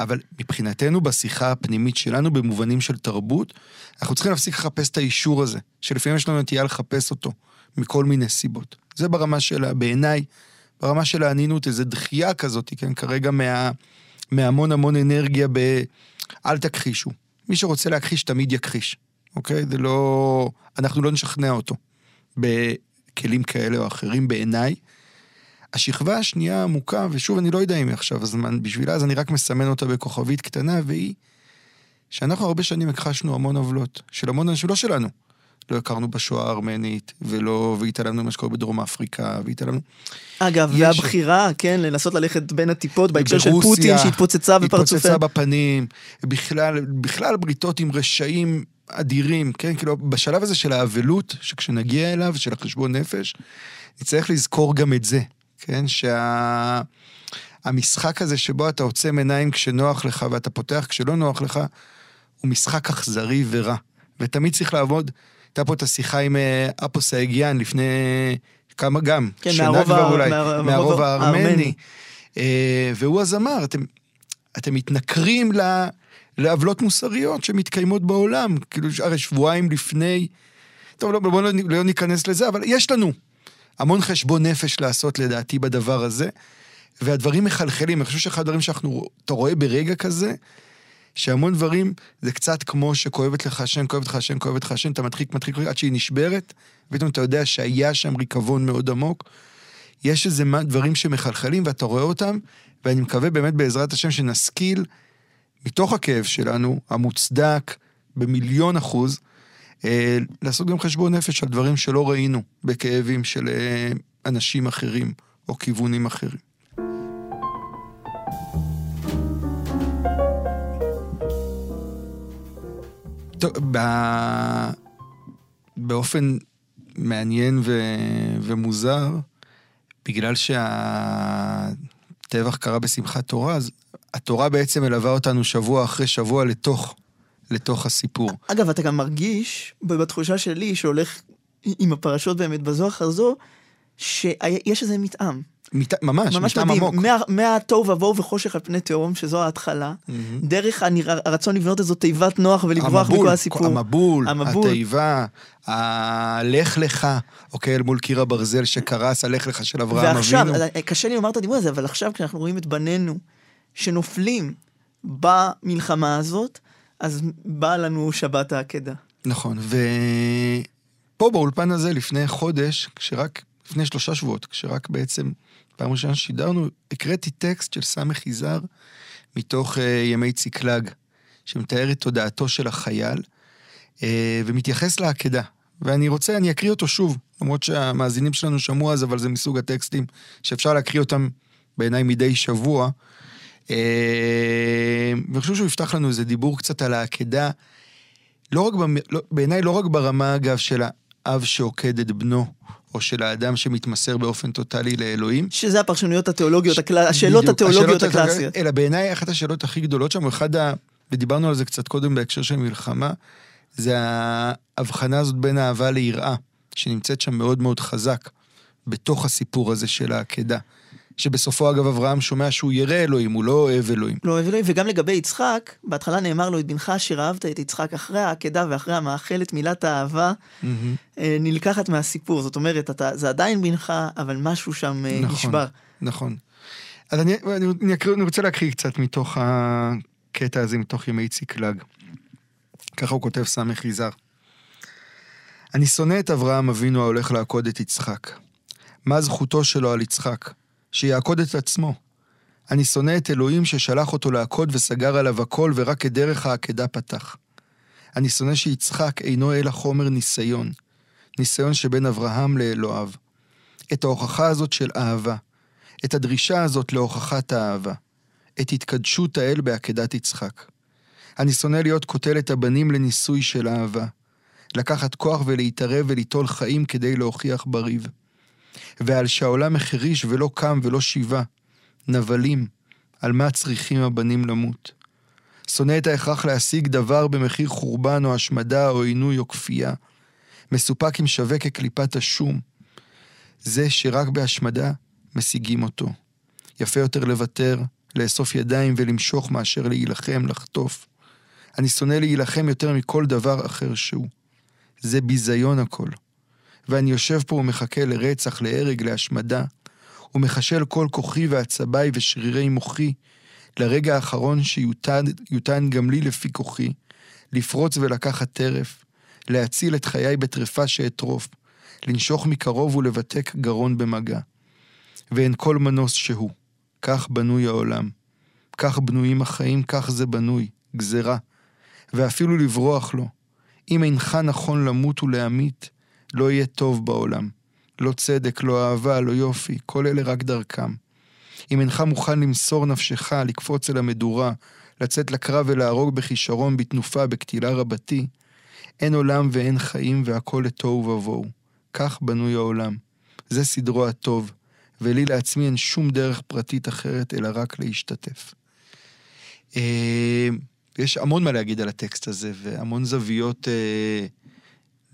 אבל מבחינתנו, בשיחה הפנימית שלנו, במובנים של תרבות, אנחנו צריכים להפסיק לחפש את האישור הזה, שלפעמים יש לנו נטייה לחפש אותו, מכל מיני סיבות. זה ברמה של, בעיניי, ברמה של האנינות, איזו דחייה כזאת, כן, כרגע מה, מהמון המון אנרגיה ב... אל תכחישו. מי שרוצה להכחיש, תמיד יכחיש, אוקיי? זה לא... אנחנו לא נשכנע אותו בכלים כאלה או אחרים, בעיניי. השכבה השנייה העמוקה, ושוב, אני לא יודע אם היא עכשיו הזמן בשבילה, אז אני רק מסמן אותה בכוכבית קטנה, והיא שאנחנו הרבה שנים הכחשנו המון עוולות, של המון אנשים, לא שלנו, לא הכרנו בשואה הארמנית, ולא, והתעלמנו ממה שקורה בדרום אפריקה, והתעלמנו... אגב, יש- והבחירה, כן, לנסות ללכת בין הטיפות בהקשר של פוטין שהתפוצצה בפרצופיהם. התפוצצה בפנים, בכלל, בכלל בריתות עם רשעים אדירים, כן? כאילו, בשלב הזה של האבלות, שכשנגיע אליו, של החשבון נפש, נצטרך לזכור גם את זה, כן? שה... המשחק הזה שבו אתה עוצם עיניים כשנוח לך ואתה פותח כשלא נוח לך, הוא משחק אכזרי ורע. ותמיד צריך לעבוד, הייתה פה את השיחה עם אה, אפוס האגיאן לפני כמה גם, כן, שנה מהרוב כבר ה- אולי, מה- מהרוב. הארמני. אה, והוא אז אמר, אתם, אתם מתנכרים ל- לעוולות מוסריות שמתקיימות בעולם. כאילו, הרי שבועיים לפני... טוב, לא, בואו לא, לא ניכנס לזה, אבל יש לנו המון חשבון נפש לעשות לדעתי בדבר הזה, והדברים מחלחלים. אני חושב שאחד הדברים שאנחנו, אתה רואה ברגע כזה, שהמון דברים זה קצת כמו שכואבת לך השן, כואבת לך השן, כואבת לך השן, אתה מדחיק, מדחיק, עד שהיא נשברת, ופתאום אתה יודע שהיה שם ריקבון מאוד עמוק. יש איזה דברים שמחלחלים ואתה רואה אותם, ואני מקווה באמת בעזרת השם שנשכיל, מתוך הכאב שלנו, המוצדק במיליון אחוז, לעשות גם חשבון נפש על דברים שלא ראינו בכאבים של אה, אנשים אחרים או כיוונים אחרים. טוב. באופן מעניין ו... ומוזר, בגלל שהטבח קרה בשמחת תורה, אז התורה בעצם מלווה אותנו שבוע אחרי שבוע לתוך, לתוך הסיפור. אגב, אתה גם מרגיש, בתחושה שלי, שהולך עם הפרשות באמת בזו אחר זו, שיש איזה מתאם. מת... ממש, ממש מטעם מדהים. עמוק. מה- מהתוהו ובוהו וחושך על פני תהום, שזו ההתחלה, מהמם. דרך הנרא- הרצון לבנות איזו תיבת נוח ולברוח מכל הסיפור. המבול, המבול. התיבה, הלך לך, אוקיי, אל מול קיר הברזל שקרס, הלך לך של אברהם ועכשיו, אבינו. אה, קשה לי לומר את הדימוי הזה, אבל עכשיו כשאנחנו רואים את בנינו שנופלים במלחמה הזאת, אז באה לנו שבת העקדה. נכון, ופה באולפן הזה לפני חודש, כשרק, לפני שלושה שבועות, כשרק בעצם פעם ראשונה שידרנו, הקראתי טקסט של סמך יזהר מתוך uh, ימי ציקלג, שמתאר את תודעתו של החייל, uh, ומתייחס לעקדה. ואני רוצה, אני אקריא אותו שוב, למרות שהמאזינים שלנו שמעו אז, אבל זה מסוג הטקסטים שאפשר להקריא אותם בעיניי מדי שבוע. אה, ואני חושב שהוא יפתח לנו איזה דיבור קצת על העקדה, לא רק, במ- לא, בעיניי לא רק ברמה אגב של האב שעוקד את בנו, או של האדם שמתמסר באופן טוטאלי לאלוהים. שזה הפרשנויות התיאולוגיות, הקלה- השאלות בדיוק, התיאולוגיות השאלות הקלאסיות. אלא בעיניי אחת השאלות הכי גדולות שם, אחד ה... ודיברנו על זה קצת קודם בהקשר של מלחמה, זה ההבחנה הזאת בין אהבה ליראה, שנמצאת שם מאוד מאוד חזק, בתוך הסיפור הזה של העקדה. שבסופו אגב אברהם שומע שהוא ירא אלוהים, הוא לא אוהב אלוהים. לא אוהב אלוהים, וגם לגבי יצחק, בהתחלה נאמר לו, את בנך אשר אהבת את יצחק אחרי העקדה ואחרי המאכלת, מילת האהבה אה, נלקחת מהסיפור. זאת אומרת, אתה, זה עדיין בנך, אבל משהו שם אה, נכון. נשבר. נכון. אז אני, אני, אני, אני רוצה להקריא קצת מתוך הקטע הזה, מתוך ימי ציקלג. ככה הוא כותב סמך יזהר. אני שונא את אברהם אבינו ההולך לעקוד את יצחק. מה זכותו שלו על יצחק? שיעקוד את עצמו. אני שונא את אלוהים ששלח אותו לעקוד וסגר עליו הכל ורק את דרך העקדה פתח. אני שונא שיצחק אינו אלא חומר ניסיון. ניסיון שבין אברהם לאלוהיו. את ההוכחה הזאת של אהבה. את הדרישה הזאת להוכחת האהבה, את התקדשות האל בעקדת יצחק. אני שונא להיות קוטל את הבנים לניסוי של אהבה, לקחת כוח ולהתערב וליטול חיים כדי להוכיח בריב. ועל שהעולם החריש ולא קם ולא שיבה, נבלים, על מה צריכים הבנים למות. שונא את ההכרח להשיג דבר במחיר חורבן או השמדה או עינוי או כפייה, מסופק עם שווה כקליפת השום. זה שרק בהשמדה משיגים אותו. יפה יותר לוותר, לאסוף ידיים ולמשוך מאשר להילחם, לחטוף. אני שונא להילחם יותר מכל דבר אחר שהוא. זה ביזיון הכל. ואני יושב פה ומחכה לרצח, להרג, להשמדה, ומחשל כל כוחי ועצביי ושרירי מוחי, לרגע האחרון שיותן יותן גם לי לפי כוחי, לפרוץ ולקחת טרף, להציל את חיי בטרפה שאטרוף, לנשוך מקרוב ולבתק גרון במגע. ואין כל מנוס שהוא. כך בנוי העולם. כך בנויים החיים, כך זה בנוי, גזרה. ואפילו לברוח לו. אם אינך נכון למות ולהמית, לא יהיה טוב בעולם. לא צדק, לא אהבה, לא יופי, כל אלה רק דרכם. אם אינך מוכן למסור נפשך, לקפוץ אל המדורה, לצאת לקרב ולהרוג בכישרון, בתנופה, בקטילה רבתי, אין עולם ואין חיים והכל לתוהו ובוהו. כך בנוי העולם. זה סדרו הטוב, ולי לעצמי אין שום דרך פרטית אחרת, אלא רק להשתתף. אה, יש המון מה להגיד על הטקסט הזה, והמון זוויות אה,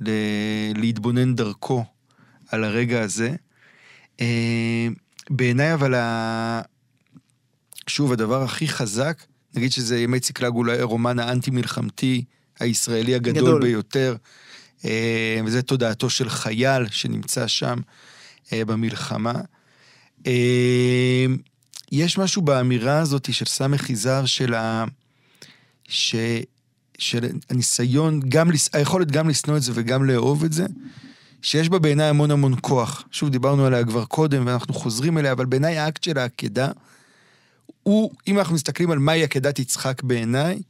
ל- להתבונן דרכו על הרגע הזה. אה, בעיניי אבל, ה... שוב, הדבר הכי חזק, נגיד שזה ימי ציקלג אולי הרומן האנטי-מלחמתי הישראלי הגדול גדול. ביותר, אה, וזה תודעתו של חייל שנמצא שם אה, במלחמה. יש משהו באמירה הזאת של סמך יזהר של ה... ש... של הניסיון, גם, היכולת גם לשנוא את זה וגם לאהוב את זה, שיש בה בעיניי המון המון כוח. שוב, דיברנו עליה כבר קודם ואנחנו חוזרים אליה, אבל בעיניי האקט של העקדה, הוא, אם אנחנו מסתכלים על מהי עקדת יצחק בעיניי,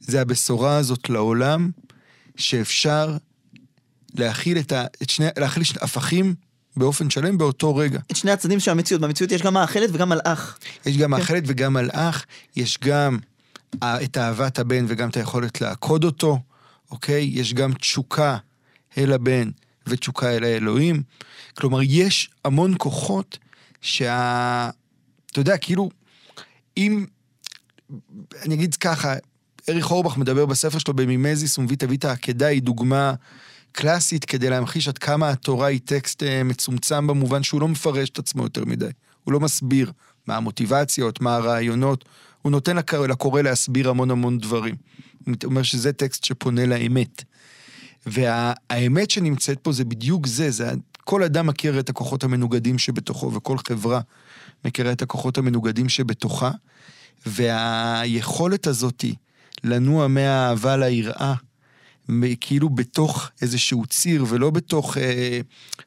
זה הבשורה הזאת לעולם, שאפשר להכיל את, ה, את שני, להכיל שני הפכים באופן שלם באותו רגע. את שני הצדדים של המציאות. במציאות יש גם מאכלת וגם מלאך. יש גם כן. מאכלת וגם מלאך, יש גם את אהבת הבן וגם את היכולת לעקוד אותו, אוקיי? יש גם תשוקה אל הבן ותשוקה אל האלוהים. כלומר, יש המון כוחות שה... אתה יודע, כאילו, אם... אני אגיד ככה, אריך אורבך מדבר בספר שלו במימזיס תביא את העקדה, היא דוגמה קלאסית כדי להמחיש עד כמה התורה היא טקסט אה, מצומצם במובן שהוא לא מפרש את עצמו יותר מדי. הוא לא מסביר מה המוטיבציות, מה הרעיונות, הוא נותן לק- לקורא להסביר המון המון דברים. הוא אומר שזה טקסט שפונה לאמת. והאמת שנמצאת פה זה בדיוק זה, זה כל אדם מכיר את הכוחות המנוגדים שבתוכו, וכל חברה מכירה את הכוחות המנוגדים שבתוכה, והיכולת הזאתי לנוע מהאהבה ליראה, כאילו בתוך איזשהו ציר, ולא בתוך, אה,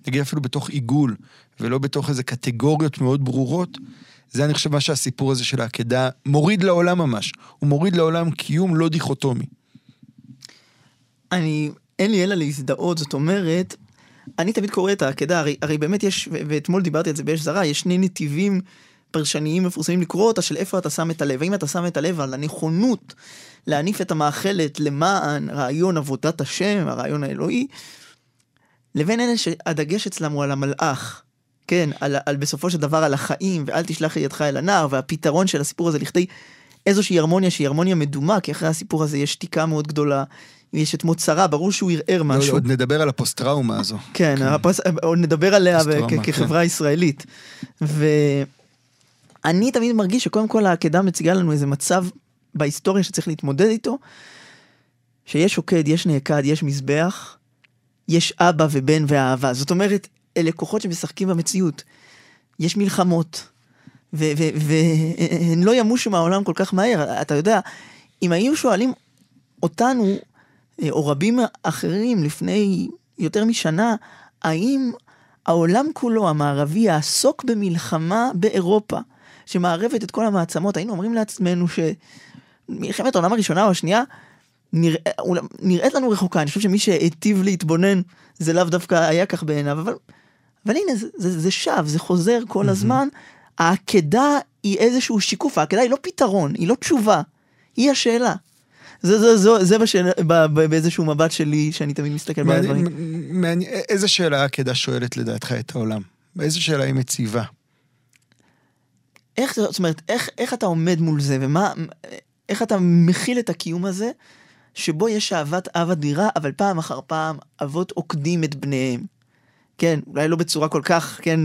נגיד אפילו בתוך עיגול, ולא בתוך איזה קטגוריות מאוד ברורות, זה אני חושב מה שהסיפור הזה של העקדה מוריד לעולם ממש. הוא מוריד לעולם קיום לא דיכוטומי. אני, אין לי אלא להזדהות, זאת אומרת, אני תמיד קורא את העקדה, הרי, הרי באמת יש, ואתמול דיברתי על זה באש זרה, יש שני נתיבים פרשניים מפורסמים לקרוא אותה של איפה אתה שם את הלב. האם אתה שם את הלב על הנכונות להניף את המאכלת למען רעיון עבודת השם, הרעיון האלוהי, לבין אלה שהדגש אצלם הוא על המלאך. כן, על, על בסופו של דבר על החיים, ואל תשלח ידך אל הנער, והפתרון של הסיפור הזה לכדי איזושהי הרמוניה שהיא הרמוניה מדומה, כי אחרי הסיפור הזה יש שתיקה מאוד גדולה, יש את מוצרה, ברור שהוא ערער משהו. עוד נדבר על הפוסט-טראומה הזו. כן, הפוס... עוד נדבר עליה כ- כן. כחברה ישראלית. ואני תמיד מרגיש שקודם כל העקדה מציגה לנו איזה מצב בהיסטוריה שצריך להתמודד איתו, שיש שוקד, יש נעקד, יש מזבח, יש אבא ובן ואהבה. זאת אומרת, אלה כוחות שמשחקים במציאות. יש מלחמות, והן לא ימושו מהעולם כל כך מהר. אתה יודע, אם היו שואלים אותנו, אה, או רבים אחרים לפני יותר משנה, האם העולם כולו המערבי יעסוק במלחמה באירופה, שמערבת את כל המעצמות, היינו אומרים לעצמנו שמלחמת העולם הראשונה או השנייה נרא... נראית לנו רחוקה, אני חושב שמי שהיטיב להתבונן זה לאו דווקא היה כך בעיניו, אבל, אבל הנה זה, זה, זה שב, זה חוזר כל הזמן. העקדה היא איזשהו שיקוף, העקדה היא לא פתרון, היא לא תשובה, היא השאלה. זה, זה, זה, זה בשאל, ב, ב, באיזשהו מבט שלי שאני תמיד מסתכל על הדברים. מעניין- מעניין- איזה שאלה העקדה שואלת לדעתך את העולם? איזה שאלה היא מציבה? איך, זאת אומרת, איך, איך אתה עומד מול זה, ומה, איך אתה מכיל את הקיום הזה, שבו יש אהבת אב אדירה, אבל פעם אחר פעם אבות עוקדים את בניהם. כן, אולי לא בצורה כל כך, כן,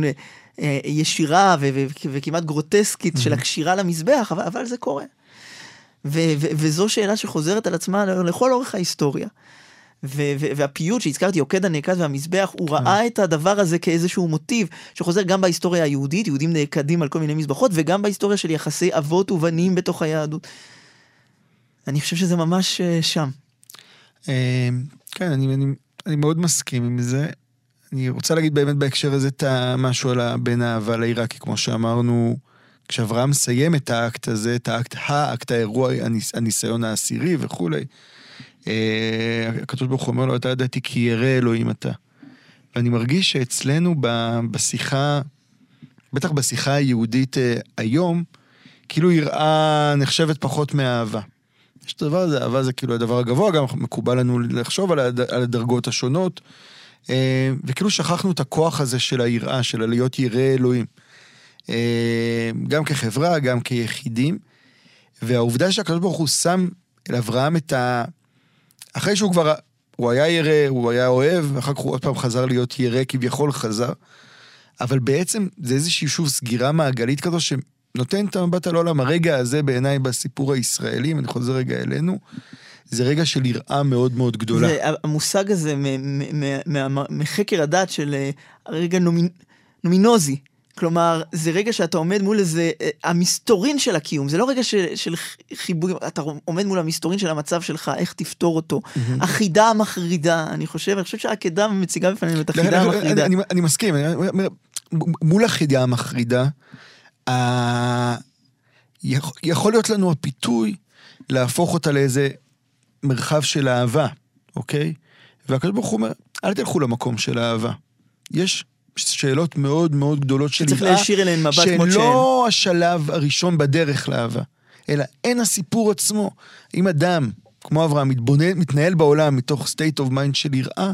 אה, ישירה ו- ו- וכמעט גרוטסקית של הקשירה למזבח, אבל, אבל זה קורה. ו- ו- וזו שאלה שחוזרת על עצמה לכל אורך ההיסטוריה. ו- ו- והפיוט שהזכרתי, עוקד הנעקד והמזבח, הוא ראה את הדבר הזה כאיזשהו מוטיב שחוזר גם בהיסטוריה היהודית, יהודים נעקדים על כל מיני מזבחות, וגם בהיסטוריה של יחסי אבות ובנים בתוך היהדות. אני חושב שזה ממש אה, שם. אה, כן, אני, אני, אני מאוד מסכים עם זה. אני רוצה להגיד באמת בהקשר הזה את המשהו על ה- בין האהבה לעיראקי, כמו שאמרנו, כשאברהם מסיים את האקט הזה, את האקט, האקט, האירוע, הניס, הניסיון העשירי וכולי, אה, הקדוש ברוך הוא אומר לו, אתה ידעתי כי ירא אלוהים אתה. ואני מרגיש שאצלנו בשיחה, בטח בשיחה היהודית אה, היום, כאילו יראה נחשבת פחות מאהבה. יש את הדבר הזה, אהבה זה כאילו הדבר הגבוה, גם מקובל לנו לחשוב על, הד... על הדרגות השונות, אה, וכאילו שכחנו את הכוח הזה של היראה, של הלהיות יראי אלוהים. אה, גם כחברה, גם כיחידים, והעובדה שהקדוש ברוך הוא שם אל אברהם את ה... אחרי שהוא כבר, הוא היה ירא, הוא היה אוהב, ואחר כך הוא עוד פעם חזר להיות ירא, כביכול חזר. אבל בעצם זה איזושהי שוב סגירה מעגלית כזו שנותן את המבט על העולם. הרגע הזה בעיניי בסיפור הישראלי, אם אני חוזר רגע אלינו, זה רגע של יראה מאוד מאוד גדולה. זה, המושג הזה מחקר הדת של אה, הרגע נומינ, נומינוזי. כלומר, זה רגע שאתה עומד מול איזה, אה, המסתורין של הקיום, זה לא רגע של, של חיבור, אתה עומד מול המסתורין של המצב שלך, איך תפתור אותו. החידה המחרידה, אני חושב, אני חושב שהעקדה מציגה בפנינו את החידה לא, לא, המחרידה. אני, אני, אני מסכים, אני מול החידה המחרידה. יכול, להיות לנו הפיתוי להפוך אותה לאיזה מרחב של אהבה, אוקיי? והקדוש ברוך הוא אומר, אל תלכו למקום של אהבה. יש שאלות מאוד מאוד גדולות של שצריך להישיר אליהן מבט שהן כמות שהן. לא השלב הראשון בדרך לאהבה, אלא אין הסיפור עצמו. אם אדם, כמו אברהם, מתבונן, מתנהל בעולם מתוך state of mind של יראה,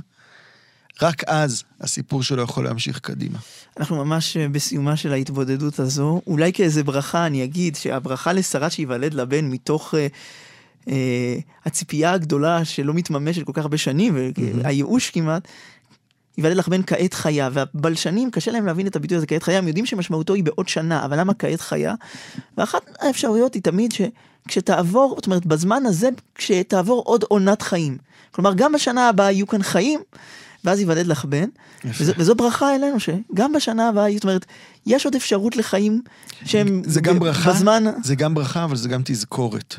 רק אז הסיפור שלו יכול להמשיך קדימה. אנחנו ממש אה, בסיומה של ההתבודדות הזו. אולי כאיזה ברכה אני אגיד שהברכה לשרה שייוולד לבן מתוך אה, אה, הציפייה הגדולה שלא מתממשת כל כך הרבה שנים, והייאוש כמעט, ייוולד לך בן כעת חיה, והבלשנים קשה להם להבין את הביטוי הזה כעת חיה, הם יודעים שמשמעותו היא בעוד שנה, אבל למה כעת חיה? ואחת האפשרויות היא תמיד שכשתעבור, זאת אומרת בזמן הזה, כשתעבור עוד עונת חיים. כלומר גם בשנה הבאה יהיו כאן חיים, ואז ייוולד לך בן, וזו, וזו ברכה אלינו, שגם בשנה הבאה, זאת אומרת, יש עוד אפשרות לחיים שהם זה גם ברכה, בזמן... זה גם ברכה, אבל זה גם תזכורת,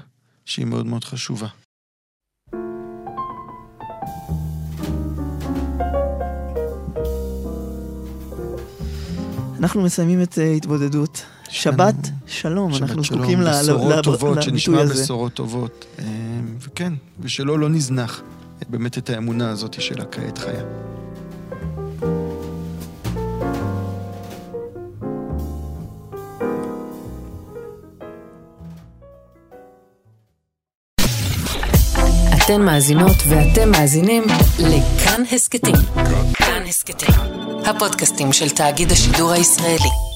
שהיא מאוד מאוד חשובה. אנחנו מסיימים את uh, התבודדות. שבת שלום, שבת אנחנו זקוקים ל- ל- בשורות טובות, לביטוי שנשמע הזה. בשורות טובות. וכן, ושלא לא נזנח באמת את האמונה הזאת של הכעת חיה. אתן מאזינות ואתם מאזינים לכאן הסכתים. כאן הסכתים, הפודקאסטים של תאגיד השידור הישראלי.